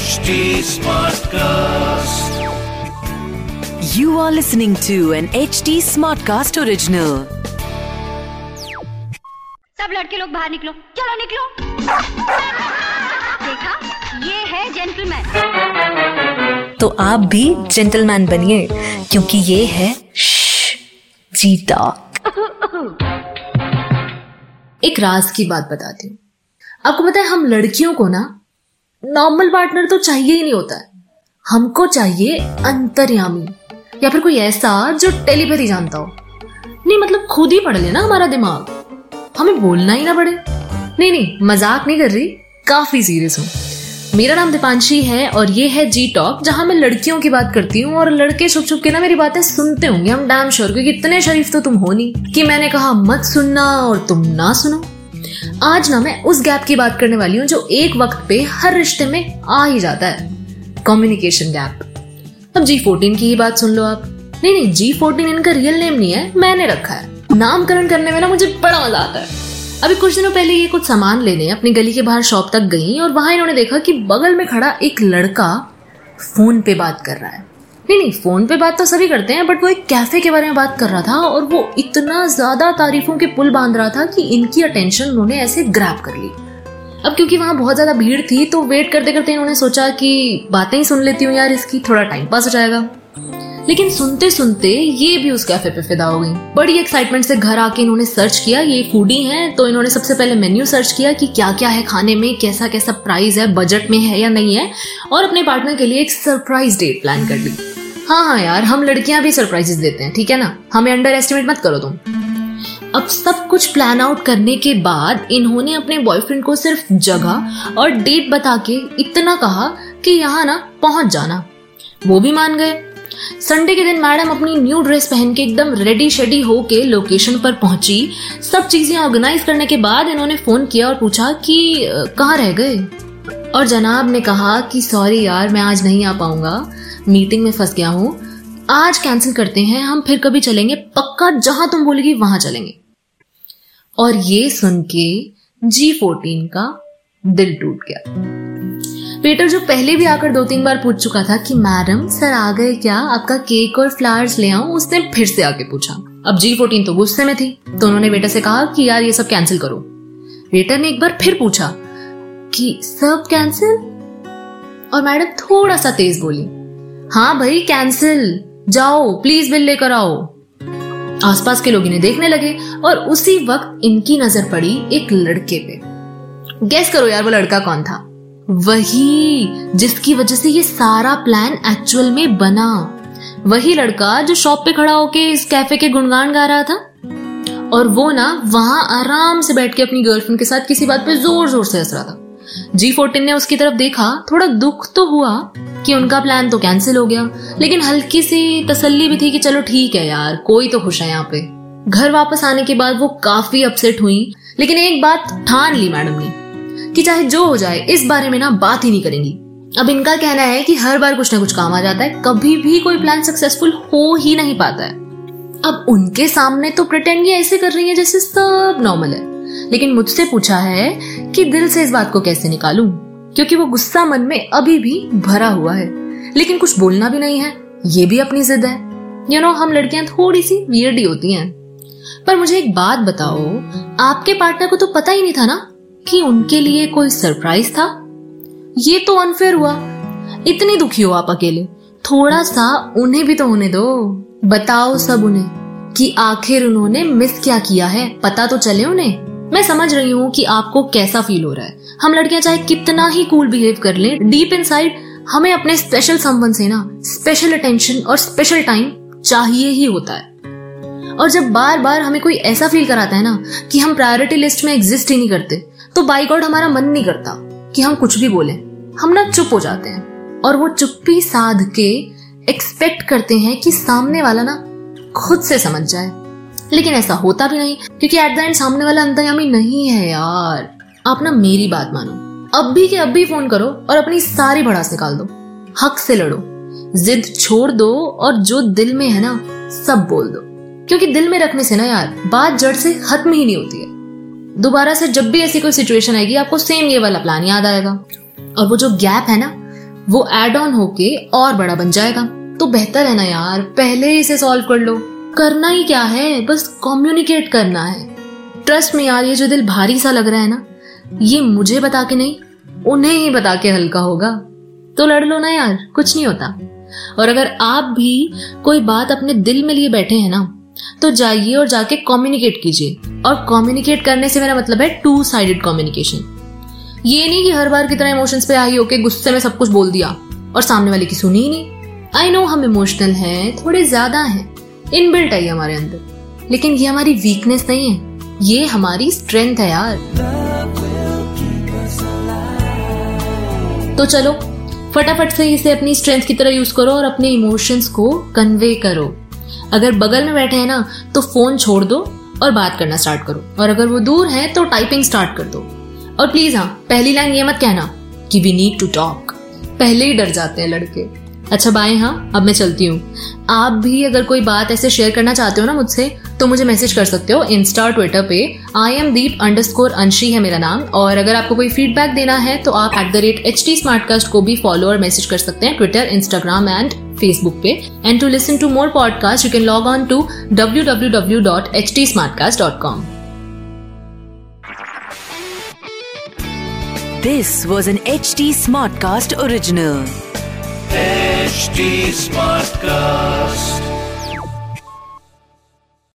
HT Smartcast. You are listening to an HT Smartcast original. सब लड़के लोग बाहर निकलो। चलो निकलो। देखा? ये है जेंटलमैन तो आप भी जेंटलमैन बनिए क्योंकि ये है जी टॉक एक राज की बात बताती हूँ। आपको पता है हम लड़कियों को ना नॉर्मल पार्टनर तो चाहिए ही नहीं होता है। हमको चाहिए अंतर्यामी, या फिर कोई ऐसा जो टेलीपैथी जानता हो। नहीं मतलब खुद ही पढ़ लेना हमारा दिमाग। हमें बोलना ही ना पड़े। नहीं नहीं, मज़ाक नहीं कर रही, काफ़ी सीरियस हूँ। मेरा नाम दीपांशी है और ये है जी टॉक जहाँ मैं लड़कियों की बात करती हूँ और लड़के छुप छुप के ना मेरी बातें सुनते होंगे। हम डैम श्योर क्योंकि इतने शरीफ तो तुम हो नहीं, कि मैंने कहा, मत सुनना और तुम ना सुनो। आज ना मैं उस गैप की बात करने वाली हूँ जो एक वक्त पे हर रिश्ते में आ ही जाता है। कम्युनिकेशन गैप अब जी फोर्टीन की ही बात सुन लो आप। नहीं नहीं जी फोर्टीन इनका रियल नेम नहीं है, मैंने रखा है। नामकरण करने में ना मुझे बड़ा मज़ा आता है। अभी कुछ दिनों पहले ये कुछ सामान लेने अपनी गली के बाहर शॉप तक गई और वहाँ इन्होंने देखा कि बगल में खड़ा एक लड़का फ़ोन पे बात कर रहा है। नहीं नहीं फ़ोन पे बात तो सभी करते हैं बट वो एक कैफ़े के बारे में बात कर रहा था और वो इतना ज़्यादा तारीफों के पुल बाँध रहा था कि इनकी अटेंशन उन्होंने ऐसे ग्रैप कर ली। अब क्योंकि वहाँ बहुत ज़्यादा भीड़ थी तो वेट करते करते इन्होंने सोचा कि बातें ही सुन लेती हूँ यार, इसकी थोड़ा टाइम पास हो जाएगा। लेकिन सुनते सुनते ये भी उस कैफ़े पे फिदा हो गई। बड़ी एक्साइटमेंट से घर आके इन्होंने सर्च किया, ये फूडी हैं तो इन्होंने सबसे पहले मेन्यू सर्च किया कि क्या क्या है खाने में कैसा कैसा प्राइस है बजट में है या नहीं है, और अपने पार्टनर के लिए एक सरप्राइज़ डेट प्लान कर ली। हाँ हाँ यार, हम लड़कियाँ भी सरप्राइजेस देते हैं, ठीक है ना? हमें अंडर एस्टिमेट मत करो तुम। अब सब कुछ प्लान आउट करने के बाद इन्होंने अपने बॉयफ्रेंड को सिर्फ़ जगह और डेट बता के इतना कहा कि यहाँ ना पहुँच जाना। वो भी मान गए। संडे के दिन मैडम अपनी न्यू ड्रेस पहन के एकदम रेडी शेडी होके लोकेशन पर पहुँची। सब चीज़ें ऑर्गेनाइज करने के बाद इन्होंने फ़ोन किया और पूछा कि कहाँ रह गए? और जनाब ने कहा कि सॉरी यार, मैं आज नहीं आ पाऊँगा। मीटिंग में फंस गया हूँ। आज कैंसिल करते हैं, हम फिर कभी चलेंगे, पक्का जहाँ तुम बोलेगी वहाँ चलेंगे। और ये सुन के जी फोर्टीन का दिल टूट गया। पीटर जो पहले भी आकर दो तीन बार पूछ चुका था कि, मैडम, सर आ गए क्या? आपका केक और फ्लावर्स ले आऊँ उसने फिर से आके पूछा। अब जी फोर्टीन तो गुस्से में थी तो उन्होंने बेटा से कहा कि, यार, ये सब कैंसिल करो। वेटर ने एक बार फिर पूछा कि, सब कैंसिल और मैडम थोड़ा सा तेज बोली हाँ भाई कैंसिल जाओ प्लीज़ बिल लेकर आओ. आसपास के लोग इन्हें देखने लगे और उसी वक्त इनकी नज़र पड़ी एक लड़के पे. गैस करो यार, वो लड़का कौन था? वही, जिसकी वजह से ये सारा प्लान एक्चुअल में बना. वही लड़का जो शॉप पे खड़ा होके इस कैफ़े के गुणगान गा रहा था. और वो ना वहाँ आराम से बैठ के अपनी गर्लफ्रेंड के साथ किसी बात पे ज़ोर ज़ोर से हंस रहा था. जी फोर्टीन ने उसकी तरफ़ देखा, थोड़ा दुख तो हुआ कि उनका प्लान तो कैंसिल हो गया। लेकिन हल्की सी तसल्ली भी थी कि चलो ठीक है यार, कोई तो खुश है यहाँ पे। घर वापस आने के बाद वो काफ़ी अपसेट हुई। लेकिन एक बात ठान ली मैडम ने, कि चाहे जो हो जाए, इस बारे में ना बात ही नहीं करेंगी। अब इनका कहना है कि हर बार कुछ ना कुछ काम आ जाता है, कभी भी कोई प्लान सक्सेसफुल हो ही नहीं पाता है। अब उनके सामने तो प्रिटेंड ये ऐसे कर रही है जैसे सब नॉर्मल है। लेकिन मुझसे पूछा है कि दिल से इस बात को कैसे निकालूं? क्योंकि वो गुस्सा मन में अभी भी भरा हुआ है। लेकिन कुछ बोलना भी नहीं है। ये भी अपनी जिद है। यू you नो know, हम लड़कियाँ थोड़ी सी वियर्ड ही होती हैं। पर मुझे एक बात बताओ। आपके पार्टनर को तो पता ही नहीं था ना कि उनके लिए कोई सरप्राइज़ था? ये तो अनफेयर हुआ। इतनी दुखी हो आप अकेले। थोड़ा सा उन्हें भी तो होने दो। बताओ सब उन्हें कि आखिर उन्होंने मिस क्या किया है? पता तो चले उन्हें। मैं समझ रही हूँ कि आपको कैसा फील हो रहा है। हम लड़कियाँ चाहे कितना ही कूल बिहेव कर लें डीप इनसाइड हमें अपने स्पेशल संबंध से ना स्पेशल अटेंशन और स्पेशल टाइम चाहिए ही होता है। और जब बार बार हमें कोई ऐसा फील कराता है ना कि हम प्रायोरिटी लिस्ट में एग्जिस्ट ही नहीं करते तो गॉड हमारा मन नहीं करता कि हम कुछ भी बोले। हम ना चुप हो जाते हैं और वो चुप्पी साध के एक्सपेक्ट करते हैं कि सामने वाला ना खुद से समझ जाए। लेकिन ऐसा होता भी नहीं, क्योंकि एट द एंड सामने वाला अंतर्यामी नहीं है यार। आप ना मेरी बात मानो। अब भी के अब भी फ़ोन करो और अपनी सारी भड़ास निकाल दो। हक से लड़ो। जिद छोड़ दो और जो दिल में है ना, सब बोल दो। क्योंकि दिल में रखने से ना यार, बात जड़ से खत्म ही नहीं होती है। दोबारा से जब भी ऐसी कोई सिचुएशन आएगी, आपको सेम ये वाला प्लान याद आएगा। और वो जो गैप है ना, वो एड ऑन होके और बड़ा बन जाएगा। तो बेहतर है ना यार, पहले ही इसे सॉल्व कर लो। करना ही क्या है? बस कम्युनिकेट करना है। ट्रस्ट में यार ये जो दिल भारी सा लग रहा है ना, ये मुझे बता के नहीं, उन्हें ही बता के हल्का होगा। तो लड़ लो ना यार, कुछ नहीं होता। और अगर आप भी कोई बात अपने दिल में लिए बैठे हैं ना तो जाइए और जाके कम्युनिकेट कीजिए। और कम्युनिकेट करने से मेरा मतलब है टू साइडेड कम्युनिकेशन ये नहीं कि हर बार की तरह इमोशंस पे आई होके गुस्से में सब कुछ बोल दिया और सामने वाले की सुनी ही नहीं। आई नो हम इमोशनल हैं, थोड़े ज़्यादा हैं। इनबिल्ट है हमारे अंदर। लेकिन ये हमारी वीकनेस नहीं है। ये हमारी स्ट्रेंथ है यार। तो चलो, फटाफट से इसे अपनी स्ट्रेंथ की तरह यूज़ करो और अपने इमोशंस को कन्वे करो। अगर बगल में बैठे हैं ना तो फ़ोन छोड़ दो और बात करना स्टार्ट करो। और अगर वो दूर है तो टाइपिंग स्टार्ट कर दो। और प्लीज़ हाँ पहली लाइन ये मत कहना कि वी नीड टू टॉक पहले ही डर जाते हैं लड़के। अच्छा बाय हाँ अब मैं चलती हूँ। आप भी अगर कोई बात ऐसे शेयर करना चाहते हो ना मुझसे तो मुझे मैसेज कर सकते हो इंस्टा और ट्विटर पे। I am Deep underscore Anshi है मेरा नाम। और अगर आपको कोई फीडबैक देना है तो आप at the rate H T को भी फॉलो और मैसेज कर सकते हैं ट्विटर इंस्टाग्राम एंड फेसबुक पे। And to listen to more podcast you can log on to W W W dot H T dot com this was This was an HT Smartcast original. HT Smartcast.